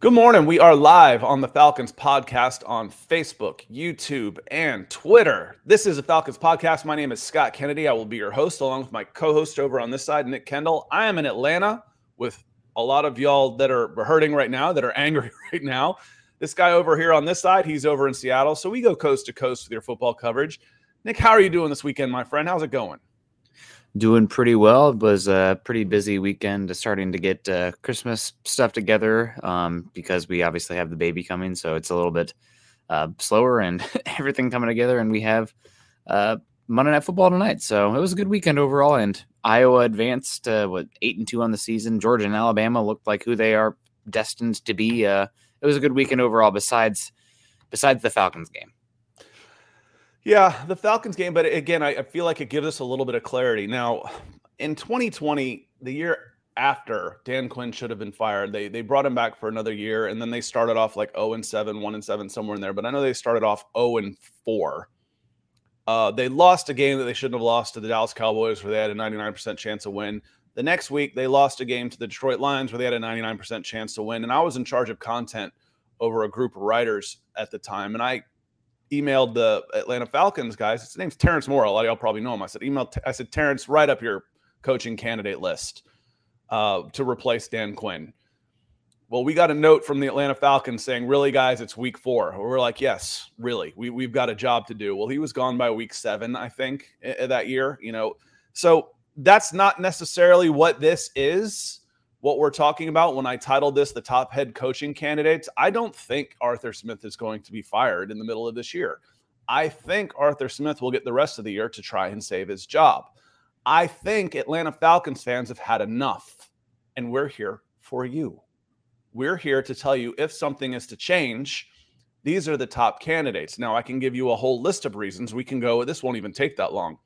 Good morning. We are live on the Falcons podcast on Facebook, YouTube, and Twitter. This is a Falcons podcast. My name is Scott Kennedy. I will be your host along with my co host over on this side, Nick Kendell. I am in Atlanta with a lot of y'all that are hurting right now, that are angry right now. This guy over here on this side, he's over in Seattle. So we go coast to coast with your football coverage. Nick, how are you doing this weekend, my friend? How's it going? Doing pretty well. It was a pretty busy weekend, starting to get uh, Christmas stuff together um, because we obviously have the baby coming, so it's a little bit uh, slower and everything coming together. And we have uh, Monday Night Football tonight, so it was a good weekend overall. And Iowa advanced uh, what eight and two on the season. Georgia and Alabama looked like who they are destined to be. Uh, it was a good weekend overall. Besides, besides the Falcons game. Yeah, the Falcons game, but again, I, I, feel like it gives us a little bit of clarity. Now, in 2020, the year after Dan Quinn should have been fired, they they brought him back for another year, and then they started off like 0 and 7, 1 and 7, somewhere in there. But I know they started off 0 and 4. Uh, they lost a game that they shouldn't have lost to the Dallas Cowboys, where they had a 99% chance to win. The next week, they lost a game to the Detroit Lions, where they had a 99% chance to win. And I was in charge of content over a group of writers at the time, and I emailed the Atlanta Falcons guys. His name's Terrence Moore. A lot of y'all probably know him. I said, email. I said, Terrence, write up your coaching candidate list uh, to replace Dan Quinn. Well, we got a note from the Atlanta Falcons saying, "Really, guys, it's week four. We're like, "Yes, really. We we've got a job to do." Well, he was gone by week seven, I think, that year. You know, so that's not necessarily what this is what we're talking about when I titled this the top head coaching candidates, I don't think Arthur Smith is going to be fired in the middle of this year. I think Arthur Smith will get the rest of the year to try and save his job. I think Atlanta Falcons fans have had enough, and we're here for you. We're here to tell you if something is to change, these are the top candidates. Now, I can give you a whole list of reasons. We can go, this won't even take that long.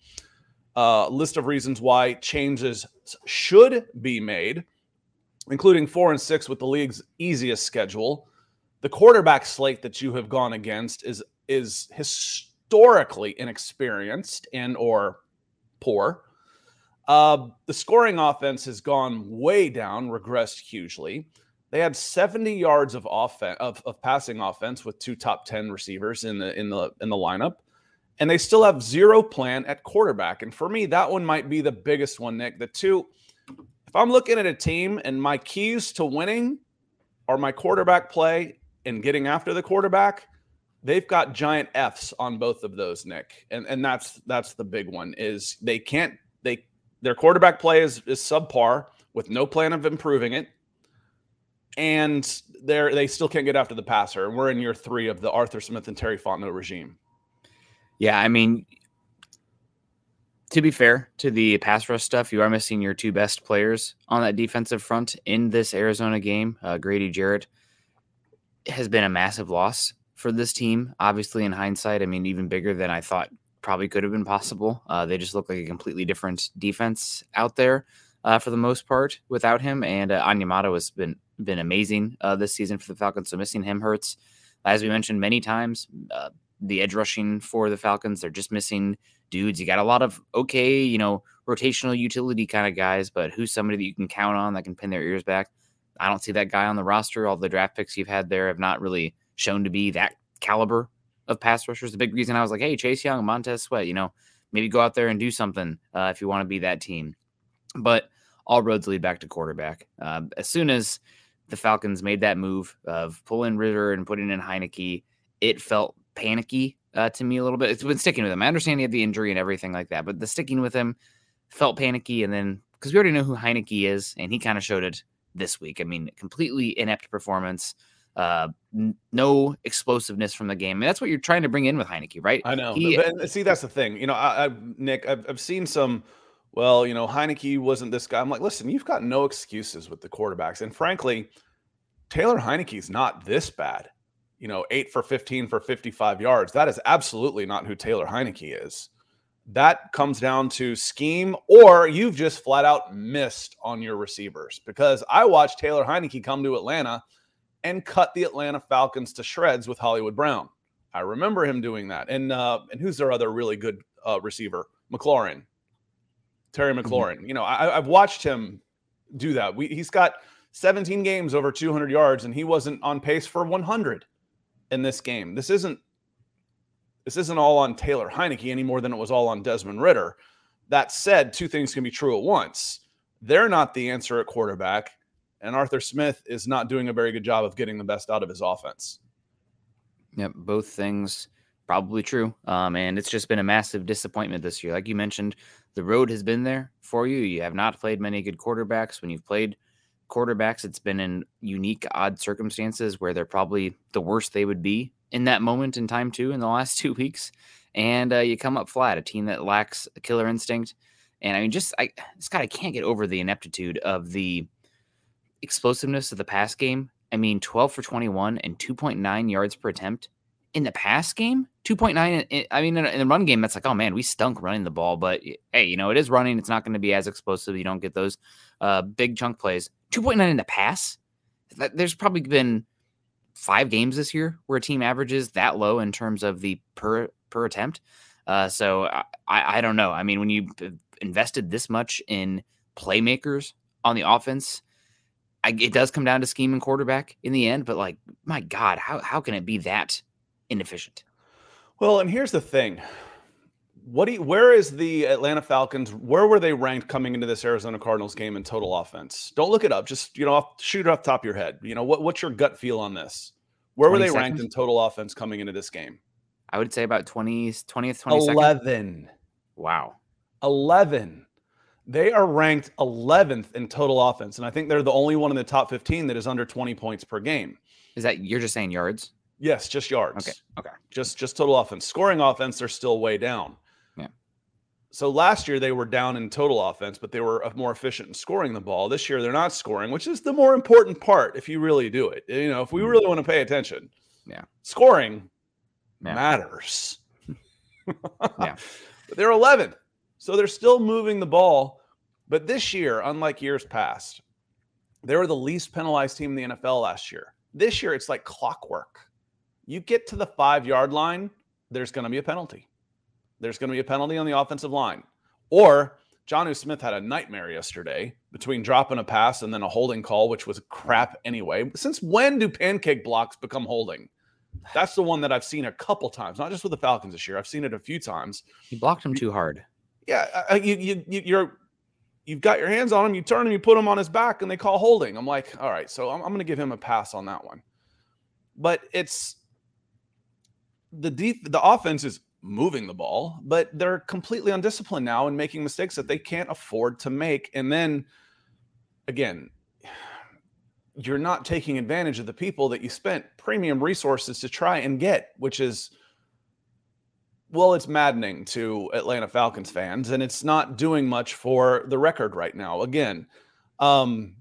Uh, list of reasons why changes should be made including four and six with the league's easiest schedule. The quarterback slate that you have gone against is is historically inexperienced and or poor. Uh, the scoring offense has gone way down, regressed hugely. They had 70 yards of offense of, of passing offense with two top 10 receivers in the in the in the lineup. And they still have zero plan at quarterback. And for me, that one might be the biggest one, Nick. The two if I'm looking at a team and my keys to winning are my quarterback play and getting after the quarterback, they've got giant F's on both of those, Nick. And and that's that's the big one is they can't they their quarterback play is is subpar with no plan of improving it. And they're they still can't get after the passer. And we're in year three of the Arthur Smith and Terry Fontenot regime. Yeah, I mean, to be fair to the pass rush stuff, you are missing your two best players on that defensive front in this Arizona game. Uh, Grady Jarrett has been a massive loss for this team. Obviously, in hindsight, I mean, even bigger than I thought probably could have been possible. Uh, they just look like a completely different defense out there uh, for the most part without him. And uh, has been been amazing uh, this season for the Falcons. So missing him hurts. As we mentioned many times, uh, the edge rushing for the Falcons, they're just missing dudes. You got a lot of okay, you know, rotational utility kind of guys, but who's somebody that you can count on that can pin their ears back? I don't see that guy on the roster. All the draft picks you've had there have not really shown to be that caliber of pass rushers. The big reason I was like, hey, Chase Young, Montez Sweat, you know, maybe go out there and do something uh, if you want to be that team. But all roads lead back to quarterback. Uh, as soon as the Falcons made that move of pulling Ridder and putting in Heinicke, it felt panicky uh, to me a little bit. It's been sticking with him. I understand he had the injury and everything like that, but the sticking with him felt panicky. And then because we already know who Heinicke is, and he kind of showed it this week. I mean, completely inept performance. Uh, n- no explosiveness from the game. Mean, that's what you're trying to bring in with Heinicke, right? I know. He, see, that's the thing. You know, I, I Nick, I've, I've seen some. Well, you know, Heinicke wasn't this guy. I'm like, listen, you've got no excuses with the quarterbacks, and frankly, Taylor Heinicke's not this bad. You know, eight for 15 for 55 yards. That is absolutely not who Taylor Heinicke is. That comes down to scheme, or you've just flat out missed on your receivers. Because I watched Taylor Heinicke come to Atlanta and cut the Atlanta Falcons to shreds with Hollywood Brown. I remember him doing that. And uh, and who's their other really good uh, receiver? McLaurin, Terry mm-hmm. McLaurin. Mm-hmm. You know, I, have watched him do that. We, he's got 17 games over 200 yards, and he wasn't on pace for 100 in this game. This isn't this isn't all on Taylor Heinicke any more than it was all on Desmond Ridder. That said, two things can be true at once. They're not the answer at quarterback, and Arthur Smith is not doing a very good job of getting the best out of his offense. Yep, both things probably true. Um, and it's just been a massive disappointment this year. Like you mentioned, the road has been there for you. You have not played many good quarterbacks. When you've played quarterbacks, it's been in unique, odd circumstances where they're probably the worst they would be in that moment in time, too, in the last two weeks. And uh, you come up flat, a team that lacks a killer instinct. And I mean, just, I, Scott, I can't get over the ineptitude of the explosiveness of the pass game. I mean, 12 for 21 and 2.9 yards per attempt in the pass game, 2.9. I mean, in the run game, that's like, oh man, we stunk running the ball. But hey, you know, it is running. It's not going to be as explosive. You don't get those uh, big chunk plays. 2.9 in the pass. There's probably been five games this year where a team averages that low in terms of the per per attempt. Uh, so I, I don't know. I mean, when you invested this much in playmakers on the offense, I, it does come down to scheme and quarterback in the end. But like, my God, how how can it be that inefficient. Well, and here's the thing. What do you, where is the Atlanta Falcons? Where were they ranked coming into this Arizona Cardinals game in total offense? Don't look it up. Just you know, off, shoot it off top of your head. You know what? What's your gut feel on this? Where were they seconds? ranked in total offense coming into this game? I would say about 20th, 20th, 22nd. 11. Wow. 11. They are ranked 11th in total offense. And I think they're the only one in the top 15 that is under 20 points per game. Is that you're just saying yards? Yes, just yards. Okay. Okay. Just just total offense. Scoring offense, they're still way down. So last year they were down in total offense, but they were more efficient in scoring the ball. This year they're not scoring, which is the more important part if you really do it. You know, if we mm-hmm. really want to pay attention. Yeah. Scoring yeah. matters. yeah. But they're 11, So they're still moving the ball. But this year, unlike years past, they were the least penalized team in the NFL last year. This year, it's like clockwork you get to the five yard line, there's going to be a penalty. There's going to be a penalty on the offensive line. Or Jonnu Smith had a nightmare yesterday between dropping a pass and then a holding call, which was crap anyway. Since when do pancake blocks become holding? That's the one that I've seen a couple times, not just with the Falcons this year. I've seen it a few times. He blocked him too hard. Yeah, you, you, you you're you've got your hands on him, you turn him, you put him on his back, and they call holding. I'm like, all right, so I'm, I'm going to give him a pass on that one. But it's the def- the offense is moving the ball, but they're completely undisciplined now and making mistakes that they can't afford to make. And then again, you're not taking advantage of the people that you spent premium resources to try and get, which is well, it's maddening to Atlanta Falcons fans, and it's not doing much for the record right now. Again, um,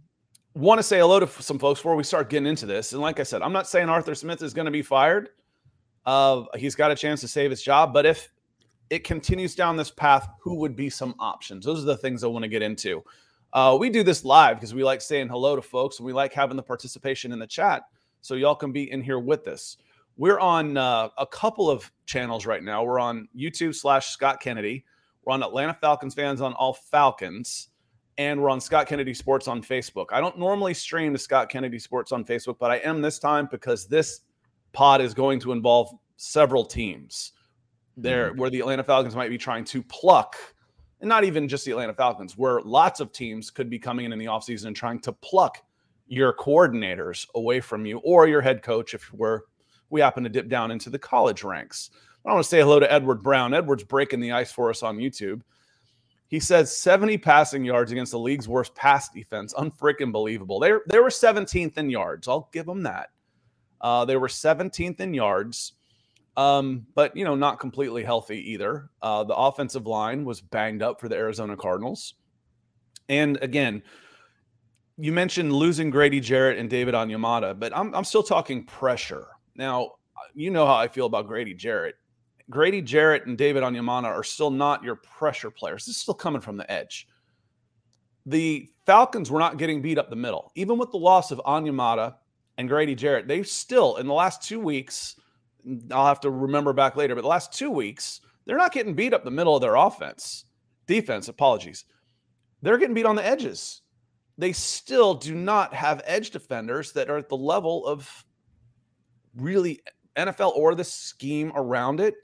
want to say hello to some folks before we start getting into this. And like I said, I'm not saying Arthur Smith is going to be fired. Uh, he's got a chance to save his job, but if it continues down this path, who would be some options? Those are the things I want to get into. Uh, we do this live because we like saying hello to folks and we like having the participation in the chat so y'all can be in here with us. We're on uh, a couple of channels right now. We're on YouTube slash Scott Kennedy. We're on Atlanta Falcons fans on all Falcons, and we're on Scott Kennedy Sports on Facebook. I don't normally stream to Scott Kennedy Sports on Facebook, but I am this time because this pod is going to involve several teams there mm-hmm. where the Atlanta Falcons might be trying to pluck, and not even just the Atlanta Falcons, where lots of teams could be coming in in the offseason and trying to pluck your coordinators away from you or your head coach if we're we happen to dip down into the college ranks. I want to say hello to Edward Brown. Edward's breaking the ice for us on YouTube. He says 70 passing yards against the league's worst pass defense. Unfreaking believable. They, they were 17th in yards. I'll give them that. Uh, they were 17th in yards, um, but you know not completely healthy either. Uh, the offensive line was banged up for the Arizona Cardinals, and again, you mentioned losing Grady Jarrett and David Onyemata, but I'm I'm still talking pressure. Now, you know how I feel about Grady Jarrett. Grady Jarrett and David Onyemata are still not your pressure players. This is still coming from the edge. The Falcons were not getting beat up the middle. Even with the loss of Onyemata and Grady Jarrett, they still, in the last two weeks, I'll have to remember back later, but the last two weeks, they're not getting beat up the middle of their offense. Defense, apologies. They're getting beat on the edges. They still do not have edge defenders that are at the level of really NFL or the scheme around it.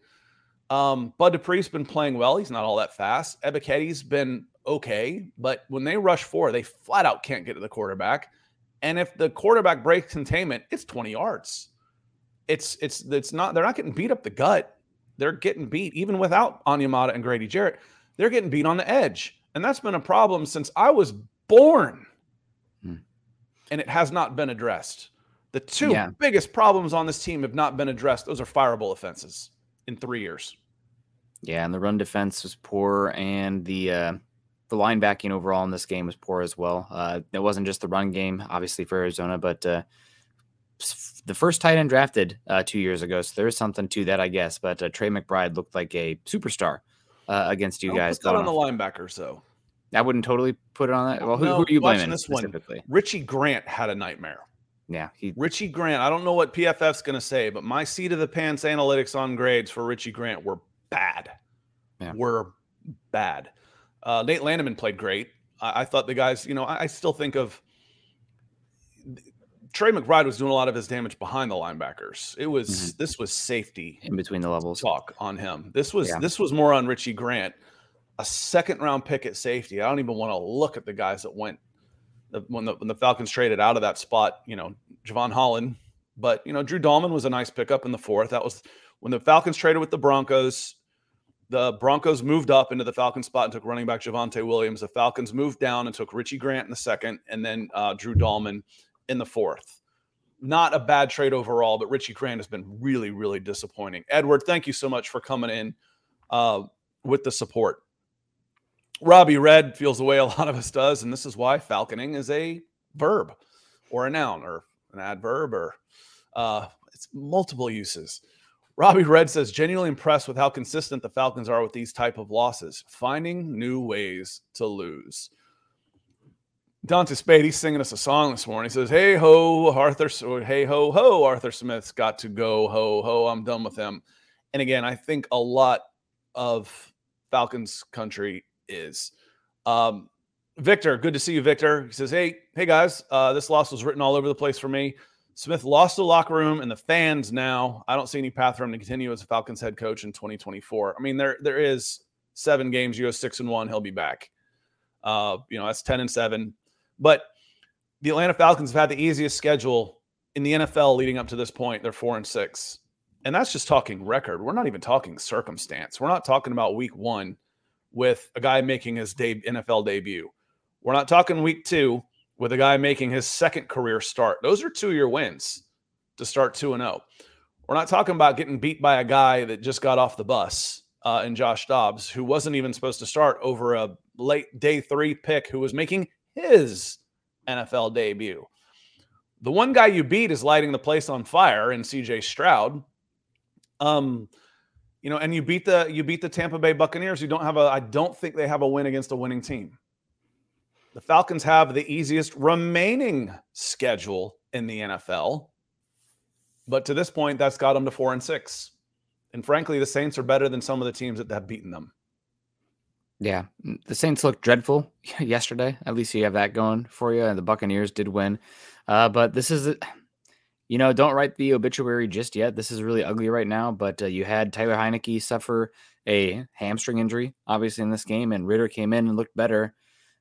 Um, Bud Dupree's been playing well. He's not all that fast. Ebiketie's been okay, but when they rush four, they flat out can't get to the quarterback. And if the quarterback breaks containment, it's 20 yards. It's it's it's not they're not getting beat up the gut. They're getting beat even without Onyemata and Grady Jarrett. They're getting beat on the edge. And that's been a problem since I was born. Hmm. And it has not been addressed. The two yeah. biggest problems on this team have not been addressed. Those are fireable offenses in three years. Yeah, and the run defense was poor, and the uh, the linebacking overall in this game was poor as well. Uh, it wasn't just the run game, obviously for Arizona, but uh, the first tight end drafted uh, two years ago, so there's something to that, I guess. But uh, Trey McBride looked like a superstar uh, against you guys. Put that on the linebackers, though. I wouldn't totally put it on that. Well, who, no, who are you blaming this specifically? One, Richie Grant had a nightmare. Yeah, he, Richie Grant. I don't know what PFF's going to say, but my seat of the pants analytics on grades for Richie Grant were bad. Yeah. Were bad. Uh, Nate Landman played great. I, I, thought the guys, you know, I, I, still think of Trey McBride was doing a lot of his damage behind the linebackers. It was mm-hmm. this was safety in between the levels talk on him. This was yeah. this was more on Richie Grant, a second round pick at safety. I don't even want to look at the guys that went the, when the when the Falcons traded out of that spot, you know, Jevon Holland, but you know, Drew Dalman was a nice pickup in the fourth. That was when the Falcons traded with the Broncos. The Broncos moved up into the Falcons spot and took running back Javonte Williams. The Falcons moved down and took Richie Grant in the second, and then uh, Drew Dalman in the fourth. Not a bad trade overall, but Richie Grant has been really, really disappointing. Edward, thank you so much for coming in uh, with the support. Robbie Red feels the way a lot of us does, and this is why falconing is a verb or a noun or an adverb or uh, it's multiple uses. Robbie Red says, genuinely impressed with how consistent the Falcons are with these type of losses, finding new ways to lose. Dante Spade, he's singing us a song this morning. He says, Hey ho, Arthur, hey ho ho, Arthur Smith's got to go. Ho ho, I'm done with him. And again, I think a lot of Falcons country is. Um, Victor, good to see you, Victor. He says, Hey, hey guys, uh, this loss was written all over the place for me. Smith lost the locker room and the fans now. I don't see any path for him to continue as a Falcons head coach in 2024. I mean, there there is seven games, you go six and one, he'll be back. Uh, you know, that's 10 and seven. But the Atlanta Falcons have had the easiest schedule in the NFL leading up to this point. They're four and six. And that's just talking record. We're not even talking circumstance. We're not talking about week one with a guy making his de- NFL debut. We're not talking week two with a guy making his second career start. Those are two year wins to start 2 and 0. We're not talking about getting beat by a guy that just got off the bus uh, and Josh Dobbs, who wasn't even supposed to start over a late day three pick who was making his NFL debut. The one guy you beat is lighting the place on fire in CJ Stroud. Um, you know, and you beat the you beat the Tampa Bay Buccaneers. You don't have a I don't think they have a win against a winning team. The Falcons have the easiest remaining schedule in the NFL. But to this point, that's got them to four and six. And frankly, the Saints are better than some of the teams that have beaten them. Yeah, the Saints looked dreadful yesterday. At least you have that going for you. And the Buccaneers did win. Uh, but this is, you know, don't write the obituary just yet. This is really ugly right now. But uh, you had Tyler Heinicke suffer a hamstring injury, obviously, in this game, and Ridder came in and looked better.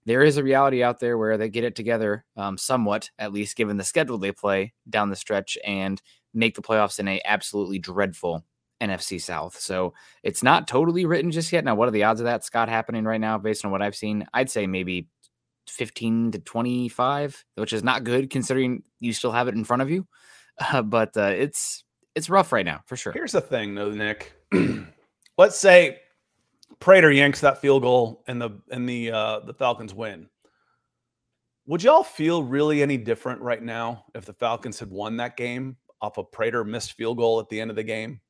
There is a reality out there where they get it together um, somewhat, at least given the schedule they play down the stretch, and make the playoffs in a absolutely dreadful NFC South. So it's not totally written just yet. Now, what are the odds of that, Scott, happening right now based on what I've seen? I'd say maybe 15 to 25, which is not good considering you still have it in front of you. Uh, but uh, it's it's rough right now for sure. Here's the thing, though, Nick. Let's say Prater yanks that field goal and the and the uh, the Falcons win. Would y'all feel really any different right now if the Falcons had won that game off a Prater missed field goal at the end of the game?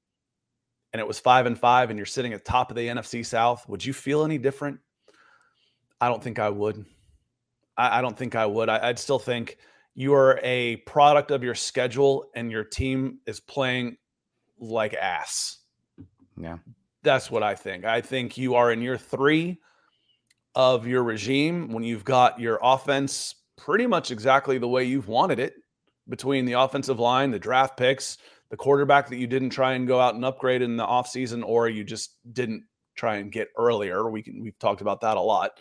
And it was five and five, and you're sitting at top of the NFC South. Would you feel any different? I don't think I would. I, I don't think I would. I, I'd still think you are a product of your schedule and your team is playing like ass. Yeah. That's what I think. I think you are in year three of your regime when you've got your offense pretty much exactly the way you've wanted it between the offensive line, the draft picks, the quarterback that you didn't try and go out and upgrade in the offseason, or you just didn't try and get earlier. We can we've talked about that a lot,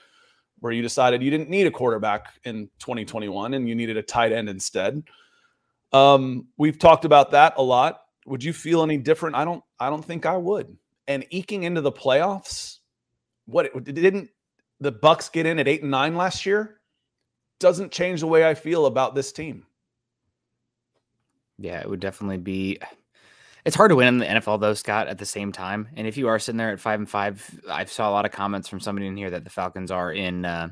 where you decided you didn't need a quarterback in 2021 and you needed a tight end instead. Um, we've talked about that a lot. Would you feel any different? I don't I don't think I would. And eking into the playoffs, what didn't the Bucks get in at eight and nine last year? Doesn't change the way I feel about this team. Yeah, it would definitely be. It's hard to win in the NFL though, Scott. At the same time, and if you are sitting there at five and five, I saw a lot of comments from somebody in here that the Falcons are in uh,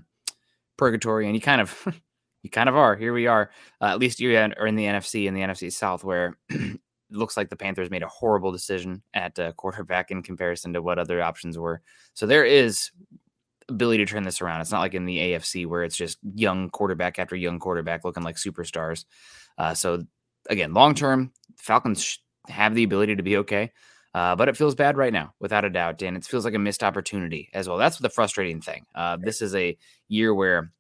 purgatory, and you kind of, you kind of are. Here we are. Uh, at least you are in the NFC and the NFC South, where looks like the Panthers made a horrible decision at uh, quarterback in comparison to what other options were. So there is ability to turn this around. It's not like in the AFC where it's just young quarterback after young quarterback looking like superstars. Uh, so again, long term, Falcons have the ability to be okay. Uh, but it feels bad right now, without a doubt. And it feels like a missed opportunity as well. That's the frustrating thing. Uh, this is a year where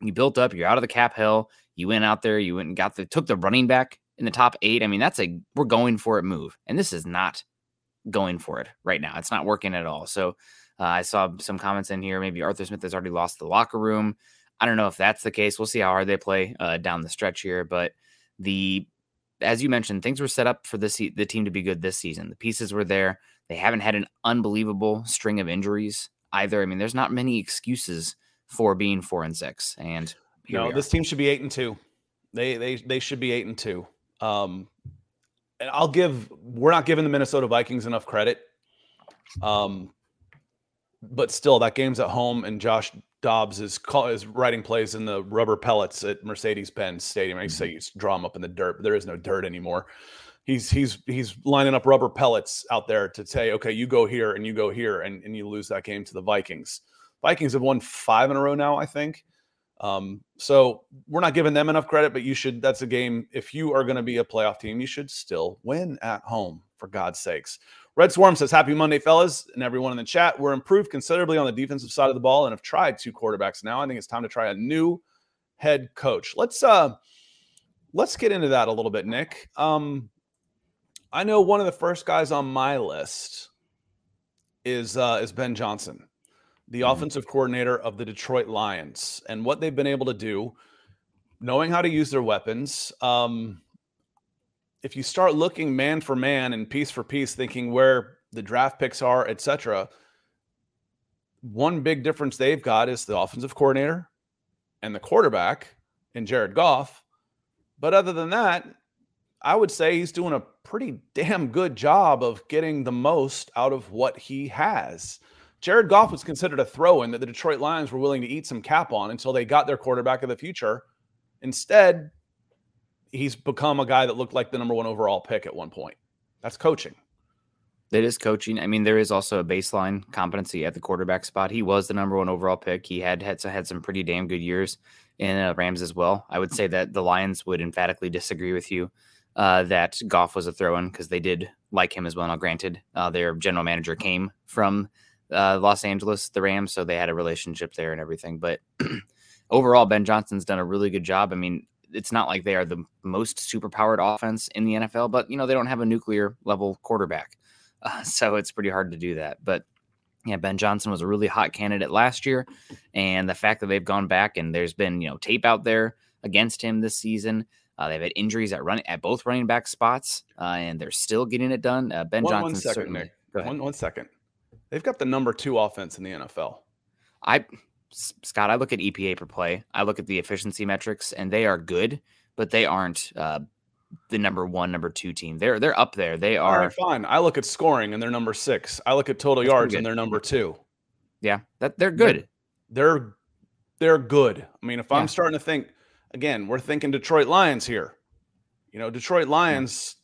you built up, you're out of the cap hell. You went out there, you went and got the took the running back in the top eight. I mean, that's a we're going for it move. And this is not going for it right now. It's not working at all. So uh, I saw some comments in here. Maybe Arthur Smith has already lost the locker room. I don't know if that's the case. We'll see how hard they play uh, down the stretch here. But the as you mentioned, things were set up for this the team to be good this season. The pieces were there. They haven't had an unbelievable string of injuries either. I mean, there's not many excuses for being four and six. And no, this team should be eight and two. They they they should be eight and two. Um, and I'll give we're not giving the Minnesota Vikings enough credit. Um, but still, that game's at home, and Josh Dobbs is call, is writing plays in the rubber pellets at Mercedes-Benz Stadium. I mm-hmm. say you draw them up in the dirt, but there is no dirt anymore. He's he's he's lining up rubber pellets out there to say, okay, you go here and you go here, and, and you lose that game to the Vikings. Vikings have won five in a row now, I think. Um, so we're not giving them enough credit, but you should. That's a game. If you are going to be a playoff team, you should still win at home, for God's sakes. Red Swarm says, Happy Monday, fellas, and everyone in the chat. We're improved considerably on the defensive side of the ball and have tried two quarterbacks now. I think it's time to try a new head coach. Let's uh let's get into that a little bit, Nick. Um I know one of the first guys on my list is uh is Ben Johnson, the mm-hmm. offensive coordinator of the Detroit Lions, and what they've been able to do, knowing how to use their weapons. Um if you start looking man for man and piece for piece, thinking where the draft picks are, etc., one big difference they've got is the offensive coordinator and the quarterback in Jared Goff. But other than that, I would say he's doing a pretty damn good job of getting the most out of what he has. Jared Goff was considered a throw in that the Detroit Lions were willing to eat some cap on until they got their quarterback of the future. Instead, he's become a guy that looked like the number one overall pick at one point. That's coaching. It is coaching. I mean, there is also a baseline competency at the quarterback spot. He was the number one overall pick. He had had, had some pretty damn good years in uh, Rams as well. I would say that the Lions would emphatically disagree with you uh, that Goff was a throw-in because they did like him as well. Now, granted, uh, their general manager came from uh, Los Angeles, the Rams, so they had a relationship there and everything. But overall, Ben Johnson's done a really good job. I mean, it's not like they are the most superpowered offense in the NFL, but you know they don't have a nuclear level quarterback, uh, so it's pretty hard to do that. But yeah, Ben Johnson was a really hot candidate last year, and the fact that they've gone back and there's been you know tape out there against him this season. Uh, they've had injuries at run at both running back spots, uh, and they're still getting it done. Uh, ben Johnson, one second, certainly. Nick. One, one second. They've got the number two offense in the NFL. I Scott, I look at EPA per play. I look at the efficiency metrics, and they are good, but they aren't uh, the number one, number two team. They're they're up there. They are right, fine. I look at scoring, and they're number six. I look at total yards, and they're number two. Yeah, that they're good. They're, they're they're good. I mean, if Yeah. I'm starting to think again, we're thinking Detroit Lions here. You know, Detroit Lions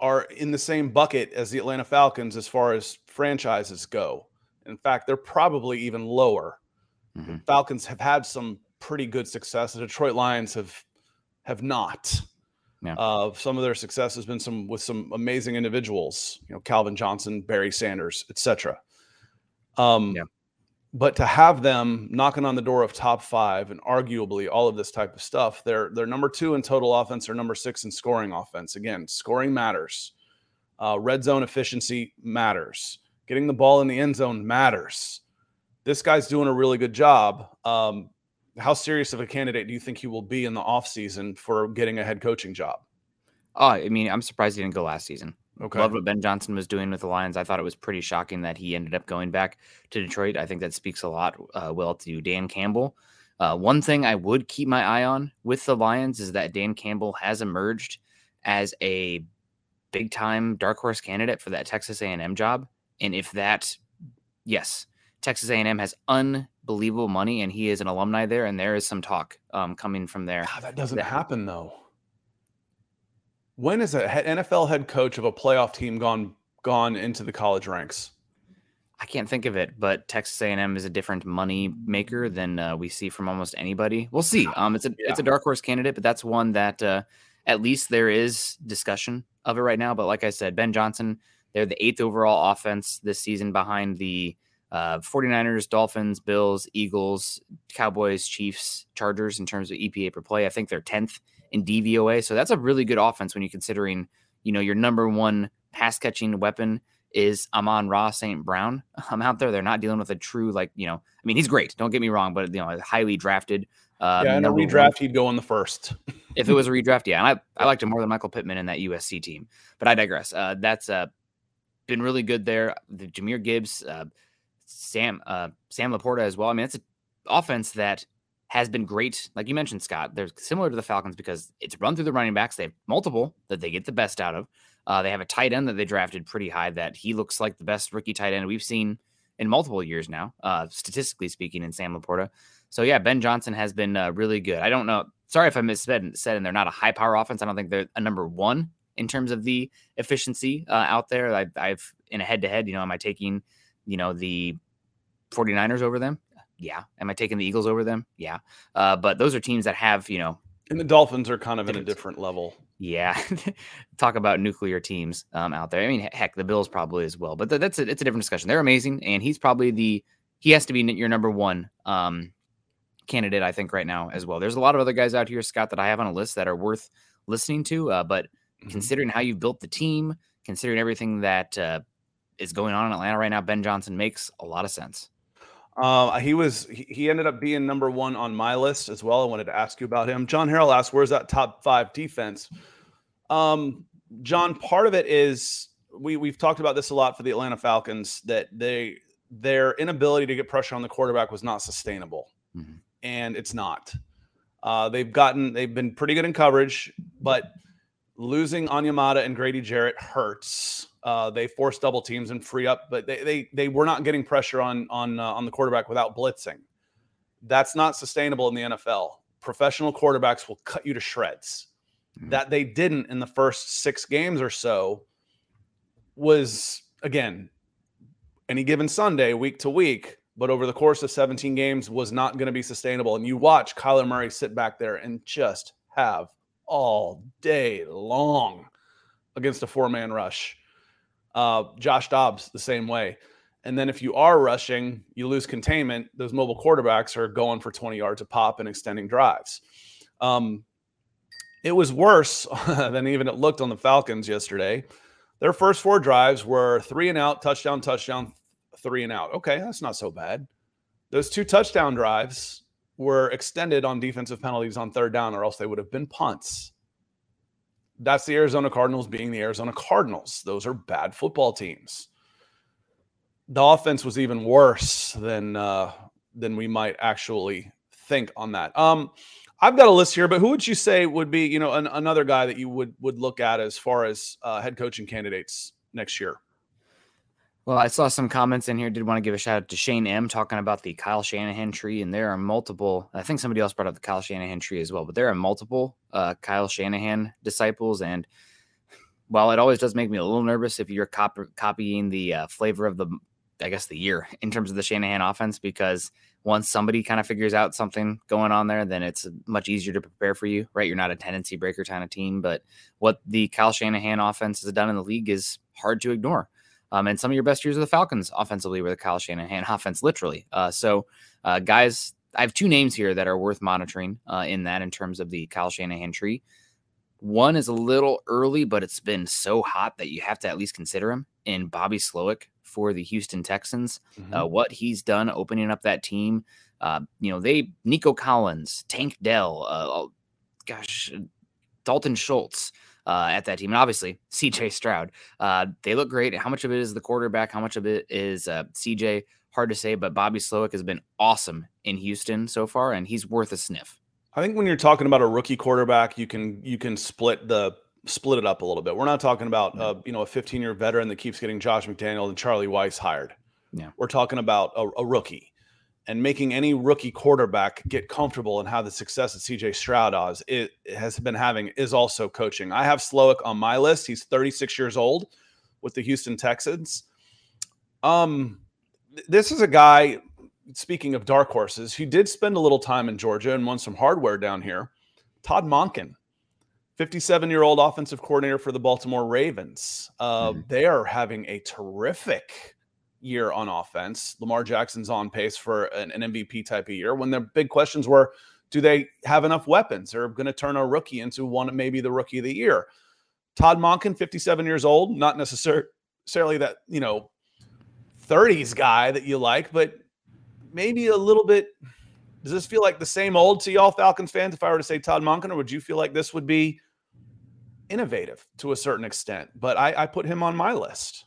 are in the same bucket as the Atlanta Falcons as far as franchises go. In fact, they're probably even lower. Mhm. Falcons have had some pretty good success. The Detroit Lions have have not. Yeah. Uh, some of their success has been some with some amazing individuals, you know, Calvin Johnson, Barry Sanders, etc. Um, Yeah. But to have them knocking on the door of top five and arguably all of this type of stuff, they're they're number two in total offense or number six in scoring offense. Again, scoring matters. Uh, red zone efficiency matters. Getting the ball in the end zone matters. This guy's doing a really good job. Um, how serious of a candidate do you think he will be in the offseason for getting a head coaching job? Oh, I mean, I'm surprised he didn't go last season. Okay. Loved what Ben Johnson was doing with the Lions. I thought it was pretty shocking that he ended up going back to Detroit. I think that speaks a lot uh, well to Dan Campbell. Uh, one thing I would keep my eye on with the Lions is that Dan Campbell has emerged as a big time dark horse candidate for that Texas A&M job. And if that, yes, Texas A&M has unbelievable money, and he is an alumni there, and there is some talk um, coming from there. God, that doesn't that- happen though. When is a NFL head coach of a playoff team gone gone into the college ranks? I can't think of it, but Texas A&M is a different money maker than uh, we see from almost anybody. We'll see. Um, it's a it's a dark horse candidate, but that's one that uh, at least there is discussion of it right now. But like I said, Ben Johnson, they're the eighth overall offense this season behind the uh, 49ers, Dolphins, Bills, Eagles, Cowboys, Chiefs, Chargers in terms of EPA per play. I think they're 10th in DVOA. So that's a really good offense when you're considering, you know, your number one pass catching weapon is Amon Ra St. Brown. I'm out there. They're not dealing with a true, like, you know, I mean, he's great. Don't get me wrong, but, you know, highly drafted. Uh, yeah, in a number one- redraft, he'd go in the first. if it was a redraft, yeah. And I, I liked him more than Michael Pittman in that USC team. But I digress. Uh, that's uh, been really good there. The Jahmyr Gibbs, uh, Sam uh, Sam LaPorta as well. I mean, it's an offense that has been great. Like you mentioned, Scott, they're similar to the Falcons because it's run through the running backs. They have multiple that they get the best out of. Uh, they have a tight end that they drafted pretty high that he looks like the best rookie tight end we've seen in multiple years now, uh, statistically speaking, in Sam LaPorta. So yeah, Ben Johnson has been uh, really good. I don't know. Sorry if I missaid said, and they're not a high power offense. I don't think they're a number one in terms of the efficiency uh, out there. I, I've in a head to head, you know, am I taking, you know, the 49ers over them? Yeah. Am I taking the Eagles over them? Yeah. Uh, but those are teams that have, you know, And the Dolphins are kind of in a Different. level. yeah, talk about nuclear teams um, out there. I mean, heck, the Bills probably as well, but th- that's a, it's a different discussion. They're amazing, and he's probably the he has to be your number one um, candidate, I think, right now as well. There's a lot of other guys out here, Scott, that I have on a list that are worth listening to, uh, but Mhm. considering how you've built the team, considering everything that uh, is going on in Atlanta right now, Ben Johnson makes a lot of sense. Uh, he was he, ended up being number one on my list as well. I wanted to ask you about him. John Harrell asked, "Where's that top five defense?" Um, John, part of it is we we've talked about this a lot for the Atlanta Falcons that they their inability to get pressure on the quarterback was not sustainable, Mhm. and it's not. Uh, they've gotten they've been pretty good in coverage, but losing Onyemata and Grady Jarrett hurts. Uh, they force double teams and free up, but they they they were not getting pressure on on uh, on the quarterback without blitzing. That's not sustainable in the NFL. Professional quarterbacks will cut you to shreds. Mhm. That they didn't in the first six games or so was again any given Sunday, week to week, but over the course of 17 games was not going to be sustainable. And you watch Kyler Murray sit back there and just have all day long against a four man rush. Uh, Josh Dobbs, the same way. And then if you are rushing, you lose containment. Those mobile quarterbacks are going for 20 yards a pop and extending drives. Um, it was worse than even it looked on the Falcons yesterday. Their first four drives were three and out, touchdown, touchdown, three and out. Okay, that's not so bad. Those two touchdown drives were extended on defensive penalties on third down, or else they would have been punts. That's the Arizona Cardinals being the Arizona Cardinals. Those are bad football teams. The offense was even worse than uh, than we might actually think on that. Um, I've got a list here, but who would you say would be, you know, an, another guy that you would would look at as far as uh, head coaching candidates next year? Well, I saw some comments in here. Did want to give a shout out to Shane M talking about the Kyle Shanahan tree, and there are multiple. I think somebody else brought up the Kyle Shanahan tree as well, but there are multiple uh, Kyle Shanahan disciples. And while it always does make me a little nervous if you're cop- copying the uh, flavor of the, I guess the year in terms of the Shanahan offense, because once somebody kind of figures out something going on there, then it's much easier to prepare for you, right? You're not a tendency breaker kind of team, but what the Kyle Shanahan offense has done in the league is hard to ignore. Um, and some of your best years of the Falcons offensively were the Kyle Shanahan offense, literally. Uh, so, uh, guys, I have two names here that are worth monitoring uh, in that in terms of the Kyle Shanahan tree. One is a little early, but it's been so hot that you have to at least consider him in Bobby Slowik for the Houston Texans. Uh, mm-hmm. what he's done opening up that team. Uh, you know, they, Nico Collins, Tank Dell, uh, gosh, Dalton Schultz uh, at that team. And obviously, CJ Stroud. Uh, they look great. How much of it is the quarterback? How much of it is uh, CJ? Hard to say, but Bobby Slowik has been awesome in Houston so far, and he's worth a sniff. I think when you're talking about a rookie quarterback, you can you can split the split it up a little bit. We're not talking about uh, you know a 15 year veteran that keeps getting Josh McDaniel and Charlie Weis hired. Yeah, we're talking about a, a rookie and making any rookie quarterback get comfortable and have the success that CJ Stroud has, it has been having is also coaching. I have Slowik on my list. He's 36 years old with the Houston Texans. Um, this is a guy. Speaking of dark horses, who did spend a little time in Georgia and won some hardware down here. Todd Monken, 57 year old offensive coordinator for the Baltimore Ravens. Uh, mm-hmm. They are having a terrific year on offense. Lamar Jackson's on pace for an, an MVP type of year. When the big questions were, do they have enough weapons? They're going to turn a rookie into one, maybe the rookie of the year. Todd Monken, 57 years old, not necessarily that, you know, 30s guy that you like, but maybe a little bit. Does this feel like the same old to y'all Falcons fans if I were to say Todd Monken, or would you feel like this would be innovative to a certain extent? But I, I put him on my list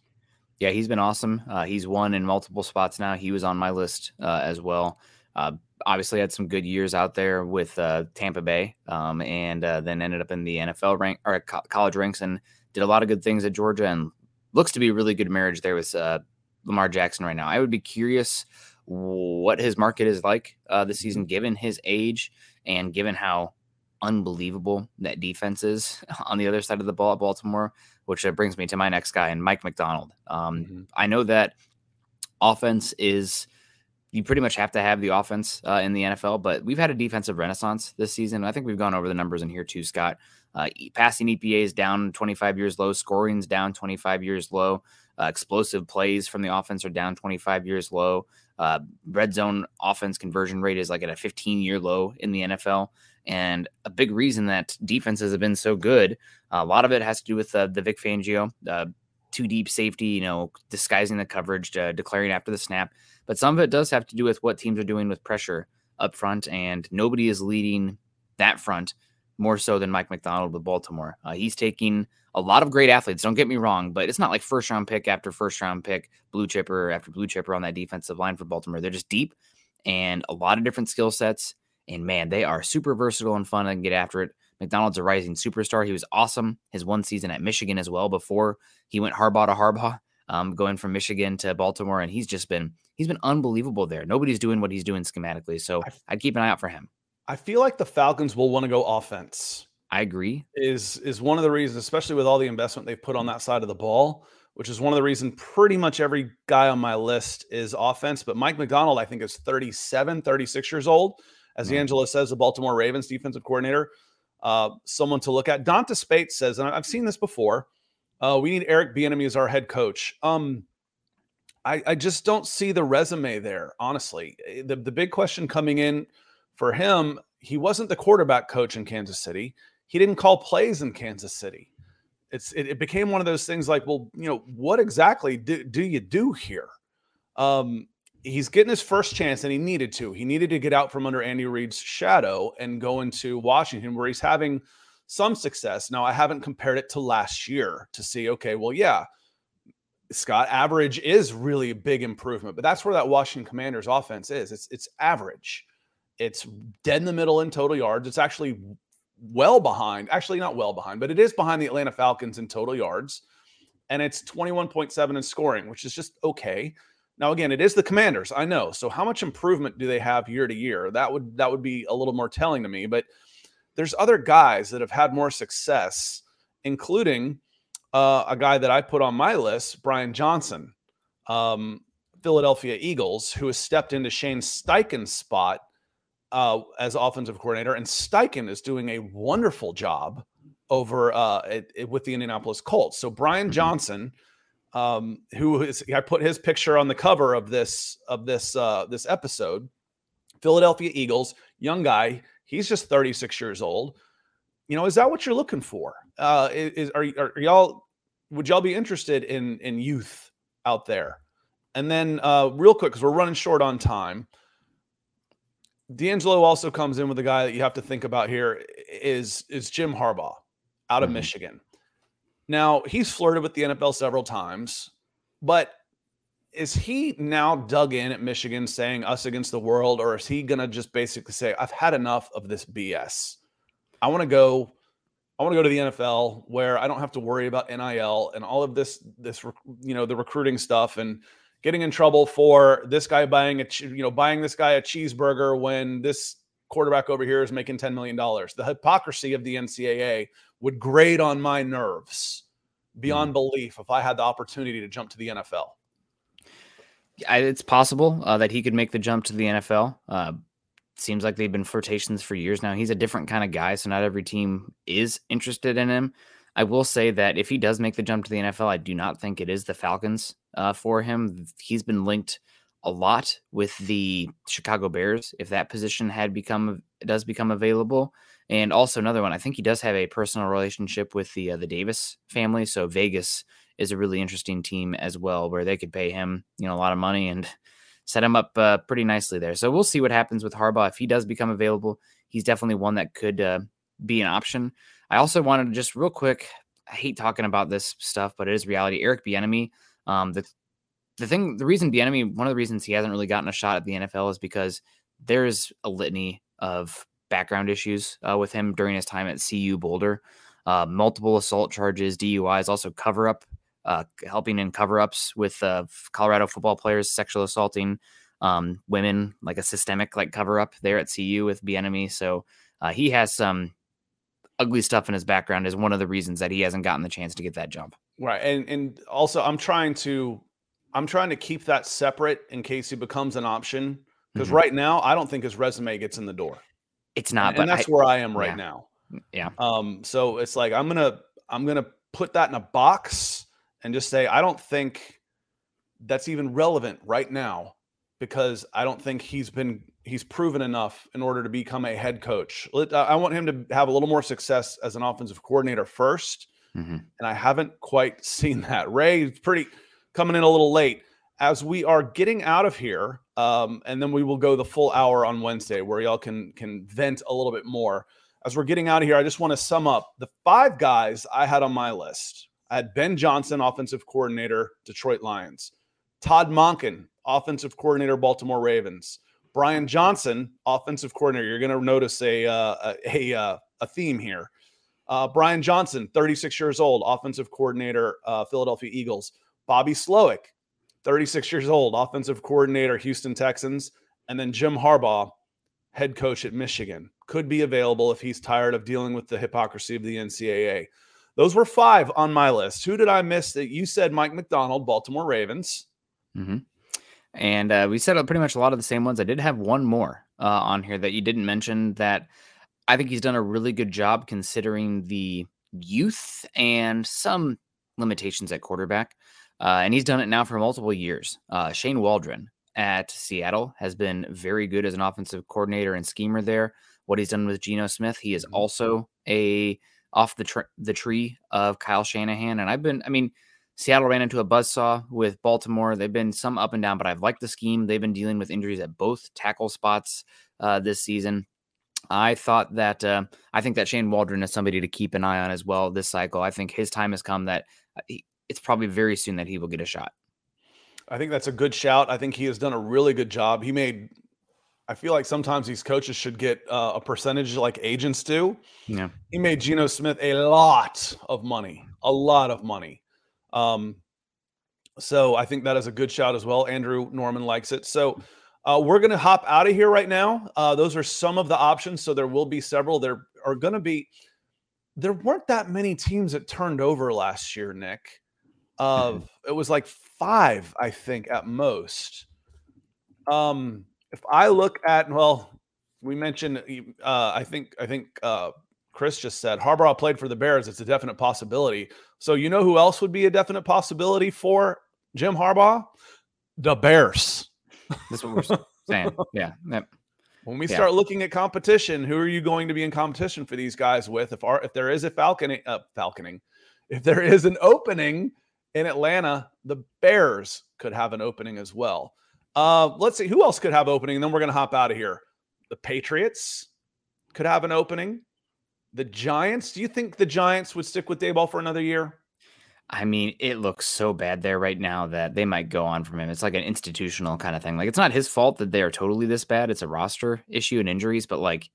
yeah, he's been awesome. Uh, he's won in multiple spots now. He was on my list uh, as well. Uh, obviously, had some good years out there with uh, Tampa Bay, um, and uh, then ended up in the NFL rank or co- college ranks and did a lot of good things at Georgia, and looks to be a really good marriage there with uh, Lamar Jackson right now. I would be curious what his market is like this mm-hmm. season, given his age and given how unbelievable that defense is on the other side of the ball at Baltimore which brings me to my next guy and Mike Macdonald. Um, mm-hmm. I know that offense is you pretty much have to have the offense uh, in the NFL, but we've had a defensive renaissance this season. I think we've gone over the numbers in here too, Scott. Uh, passing EPA is down 25 years low, scoring's down 25 years low, uh, explosive plays from the offense are down 25 years low. Uh, red zone offense conversion rate is like at a 15 year low in the NFL. And a big reason that defenses have been so good, a lot of it has to do with uh, the Vic Fangio, uh, two deep safety, you know, disguising the coverage, uh, declaring after the snap. But some of it does have to do with what teams are doing with pressure up front, and nobody is leading that front more so than Mike Macdonald with Baltimore. Uh, he's taking a lot of great athletes. Don't get me wrong, but it's not like first round pick after first round pick, blue chipper after blue chipper on that defensive line for Baltimore. They're just deep and a lot of different skill sets. And man, they are super versatile and fun and get after it. Macdonald's a rising superstar. He was awesome his one season at Michigan as well before he went Harbaugh to Harbaugh, um, going from Michigan to Baltimore, and he's just been he's been unbelievable there. Nobody's doing what he's doing schematically, so I'd keep an eye out for him. I feel like the Falcons will want to go offense. I agree. Is is one of the reasons, especially with all the investment they've put on that side of the ball, which is one of the reasons pretty much every guy on my list is offense. But Mike Macdonald, I think, is 37, 36 years old as mm-hmm. Angela says, the Baltimore Ravens defensive coordinator. Uh, someone to look at. Donta Spates says, and I've seen this before. Uh, we need Eric Bieniemy as our head coach. Um, I, I, just don't see the resume there. Honestly, eh, the the big question coming in for him, he wasn't the quarterback coach in Kansas City. He didn't call plays in Kansas City. It's it, it became one of those things like, well, you know, what exactly do, do you do here? Um, he's getting his first chance and he needed to. He needed to get out from under Andy Reid's shadow and go into Washington where he's having some success. Now, I haven't compared it to last year to see, okay, well, yeah, Scott, average is really a big improvement, but that's where that Washington Commanders offense is. It's it's average. It's dead in the middle in total yards. It's actually well behind, actually not well behind, but it is behind the Atlanta Falcons in total yards and it's 21.7 in scoring, which is just okay. Now, again, it is the Commanders, I know. So, how much improvement do they have year to year? That would that would be a little more telling to me. But there's other guys that have had more success, including uh, a guy that I put on my list, Brian Johnson, um, Philadelphia Eagles, who has stepped into Shane Steichen's spot uh, as offensive coordinator, and Steichen is doing a wonderful job over uh, it, it, with the Indianapolis Colts. So Brian mm-hmm. Um, who is I put his picture on the cover of this of this uh, this episode. Philadelphia Eagles, young guy. He's just 36 years old. You know, is that what you're looking for? Uh, is are, are y'all would y'all be interested in in youth out there? And then uh, real quick, because we're running short on time. D'Angelo also comes in with a guy that you have to think about here is is Jim Harbaugh out of mm-hmm. Michigan. Now he's flirted with the NFL several times, but is he now dug in at Michigan saying us against the world, or is he gonna just basically say, I've had enough of this BS? I want to go I want to go to the NFL where I don't have to worry about NIL and all of this, this, you know, the recruiting stuff and getting in trouble for this guy buying a, you know, buying this guy a cheeseburger when this quarterback over here is making $10 million. The hypocrisy of the NCAA would grate on my nerves beyond mm. belief if I had the opportunity to jump to the NFL. It's possible uh, that he could make the jump to the NFL. Uh, seems like they've been flirtations for years now. He's a different kind of guy, so not every team is interested in him. I will say that if he does make the jump to the NFL, I do not think it is the Falcons uh, for him. He's been linked a lot with the Chicago Bears if that position had become does become available. And also another one, I think he does have a personal relationship with the uh, the Davis family. So Vegas is a really interesting team as well, where they could pay him, you know, a lot of money and set him up uh, pretty nicely there. So we'll see what happens with Harbaugh. If he does become available, he's definitely one that could uh, be an option. I also wanted to just real quick. I hate talking about this stuff, but it is reality. Eric Bieniemy, um, the the thing, the reason Bieniemy, one of the reasons he hasn't really gotten a shot at the NFL is because there's a litany of background issues uh, with him during his time at CU Boulder. Uh, multiple assault charges, DUIs, also cover up uh, helping in cover ups with uh, Colorado football players sexual assaulting um, women, like a systemic like cover up there at CU with Bieniemy. So uh, he has some ugly stuff in his background. Is one of the reasons that he hasn't gotten the chance to get that jump. Right, and and also I'm trying to I'm trying to keep that separate in case he becomes an option because mm-hmm. right now I don't think his resume gets in the door. It's not, and, but and that's I, where I am right yeah. now. Yeah. Um. So it's like I'm gonna I'm gonna put that in a box and just say, I don't think that's even relevant right now because I don't think he's been he's proven enough in order to become a head coach. I want him to have a little more success as an offensive coordinator 1st mm-hmm. and I haven't quite seen that. Ray is pretty coming in a little late. As we are getting out of here, um, and then we will go the full hour on Wednesday where y'all can can vent a little bit more. As we're getting out of here, I just want to sum up the five guys I had on my list I had Ben Johnson, offensive coordinator, Detroit Lions. Todd Monken, offensive coordinator, Baltimore Ravens. Brian Johnson, offensive coordinator. You're going to notice a uh, a a, uh, a, theme here. Uh, Brian Johnson, 36 years old, offensive coordinator, uh, Philadelphia Eagles. Bobby Slowik, 36 years old, offensive coordinator, Houston Texans. And then Jim Harbaugh, head coach at Michigan, could be available if he's tired of dealing with the hypocrisy of the NCAA. Those were five on my list. Who did I miss? That you said Mike Macdonald, Baltimore Ravens. Mm-hmm. And uh, we said pretty much a lot of the same ones. I did have one more uh, on here that you didn't mention that I think he's done a really good job considering the youth and some limitations at quarterback. Uh, and he's done it now for multiple years. Uh, Shane Waldron at Seattle has been very good as an offensive coordinator and schemer there. What he's done with Geno Smith, he is mm-hmm. also a off the tr- the tree of Kyle Shanahan. And I've been, I mean, Seattle ran into a buzzsaw with Baltimore. They've been some up and down, but I've liked the scheme. They've been dealing with injuries at both tackle spots uh, this season. I thought that uh, I think that Shane Waldron is somebody to keep an eye on as well this cycle. I think his time has come that it's probably very soon that he will get a shot. I think that's a good shout. I think he has done a really good job. He made I feel like sometimes these coaches should get uh, a percentage like agents do. Yeah. He made Geno Smith a lot of money, a lot of money. Um, so I think that is a good shout as well. Andrew Norman likes it. So uh, we're going to hop out of here right now. Uh, those are some of the options. So there will be several. There are going to be, there weren't that many teams that turned over last year, Nick. Of mm-hmm. it was like five, I think, at most. Um, if I look at well, we mentioned uh, I think I think uh, Chris just said Harbaugh played for the Bears. It's a definite possibility. So you know who else would be a definite possibility for Jim Harbaugh? The Bears. That's what we're saying. Yeah. Yep. When we yeah. start looking at competition, who are you going to be in competition for these guys with? If our if there is a falconing, uh, falconing, if there is an opening in Atlanta, the Bears could have an opening as well. Uh, let's see who else could have opening, and then we're going to hop out of here. The Patriots could have an opening. The Giants. Do you think the Giants would stick with Daboll for another year? I mean, it looks so bad there right now that they might go on from him. It's like an institutional kind of thing. Like it's not his fault that they are totally this bad. It's a roster issue and injuries, but like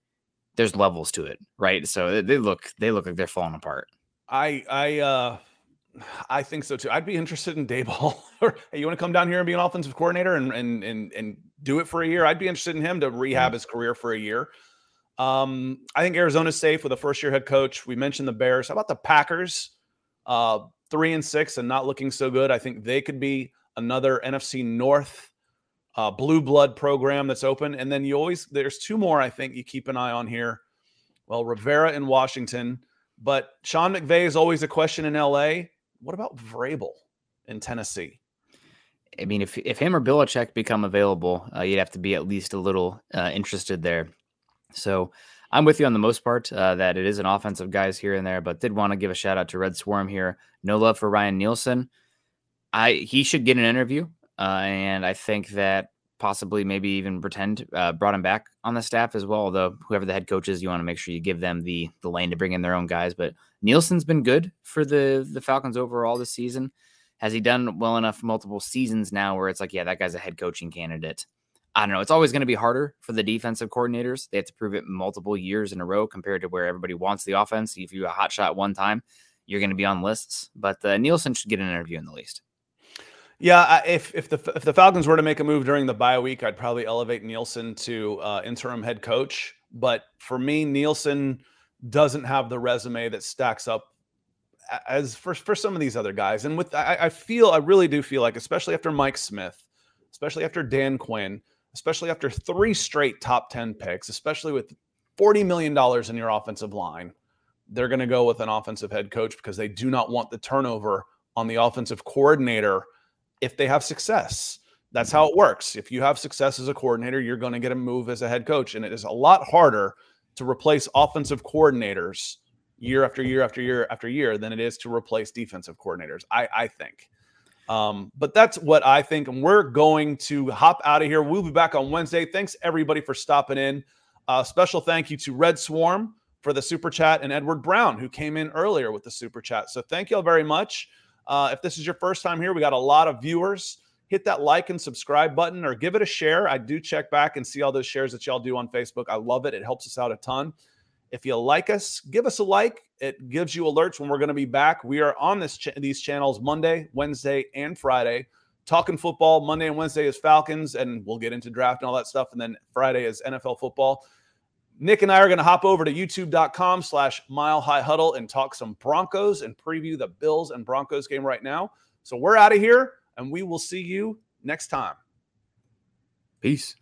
there's levels to it, right? So they look they look like they're falling apart. I I uh I think so too. I'd be interested in Daboll. hey, you want to come down here and be an offensive coordinator and and and and do it for a year? I'd be interested in him to rehab his career for a year. Um, I think Arizona's safe with a first year head coach. We mentioned the Bears. How about the Packers? Uh, three and six and not looking so good. I think they could be another NFC North uh, blue blood program that's open. And then you always there's two more I think you keep an eye on here. Well, Rivera in Washington, but Sean McVay is always a question in LA. What about Vrabel in Tennessee? I mean, if if him or Belichick become available, uh, you'd have to be at least a little uh, interested there. So I'm with you on the most part uh, that it is an offensive guys here and there, but did want to give a shout out to Red Swarm here. No love for Ryan Nielsen. I he should get an interview, uh, and I think that possibly maybe even pretend uh, brought him back on the staff as well. Although whoever the head coach is, you want to make sure you give them the the lane to bring in their own guys. But Nielsen's been good for the the Falcons overall this season. Has he done well enough multiple seasons now where it's like, yeah, that guy's a head coaching candidate? I don't know. It's always going to be harder for the defensive coordinators. They have to prove it multiple years in a row compared to where everybody wants the offense. If you're a hot shot one time, you're going to be on lists. But uh, Nielsen should get an interview in the least. Yeah, if if the if the Falcons were to make a move during the bye week, I'd probably elevate Nielsen to uh, interim head coach. But for me, Nielsen doesn't have the resume that stacks up as for for some of these other guys. And with I, I feel I really do feel like, especially after Mike Smith, especially after Dan Quinn, especially after three straight top ten picks, especially with forty million dollars in your offensive line, they're going to go with an offensive head coach because they do not want the turnover on the offensive coordinator if they have success. That's how mm-hmm. it works. If you have success as a coordinator, you're going to get a move as a head coach. And it is a lot harder to replace offensive coordinators year after year after year after year than it is to replace defensive coordinators, I, I think. Um, but that's what I think. And we're going to hop out of here. We'll be back on Wednesday. Thanks, everybody, for stopping in. Uh, special thank you to Red Swarm for the super chat and Edward Brown, who came in earlier with the super chat. So thank you all very much. Uh, if this is your first time here, we got a lot of viewers. Hit that like and subscribe button or give it a share. I do check back and see all those shares that y'all do on Facebook. I love it. It helps us out a ton. If you like us, give us a like. It gives you alerts when we're going to be back. We are on this these channels Monday, Wednesday, and Friday. Talking football. Monday and Wednesday is Falcons, and we'll get into draft and all that stuff. And then Friday is NFL football. Nick and I are going to hop over to youtube.com slash mile high huddle and talk some Broncos and preview the Bills and Broncos game right now. So we're out of here and we will see you next time. Peace.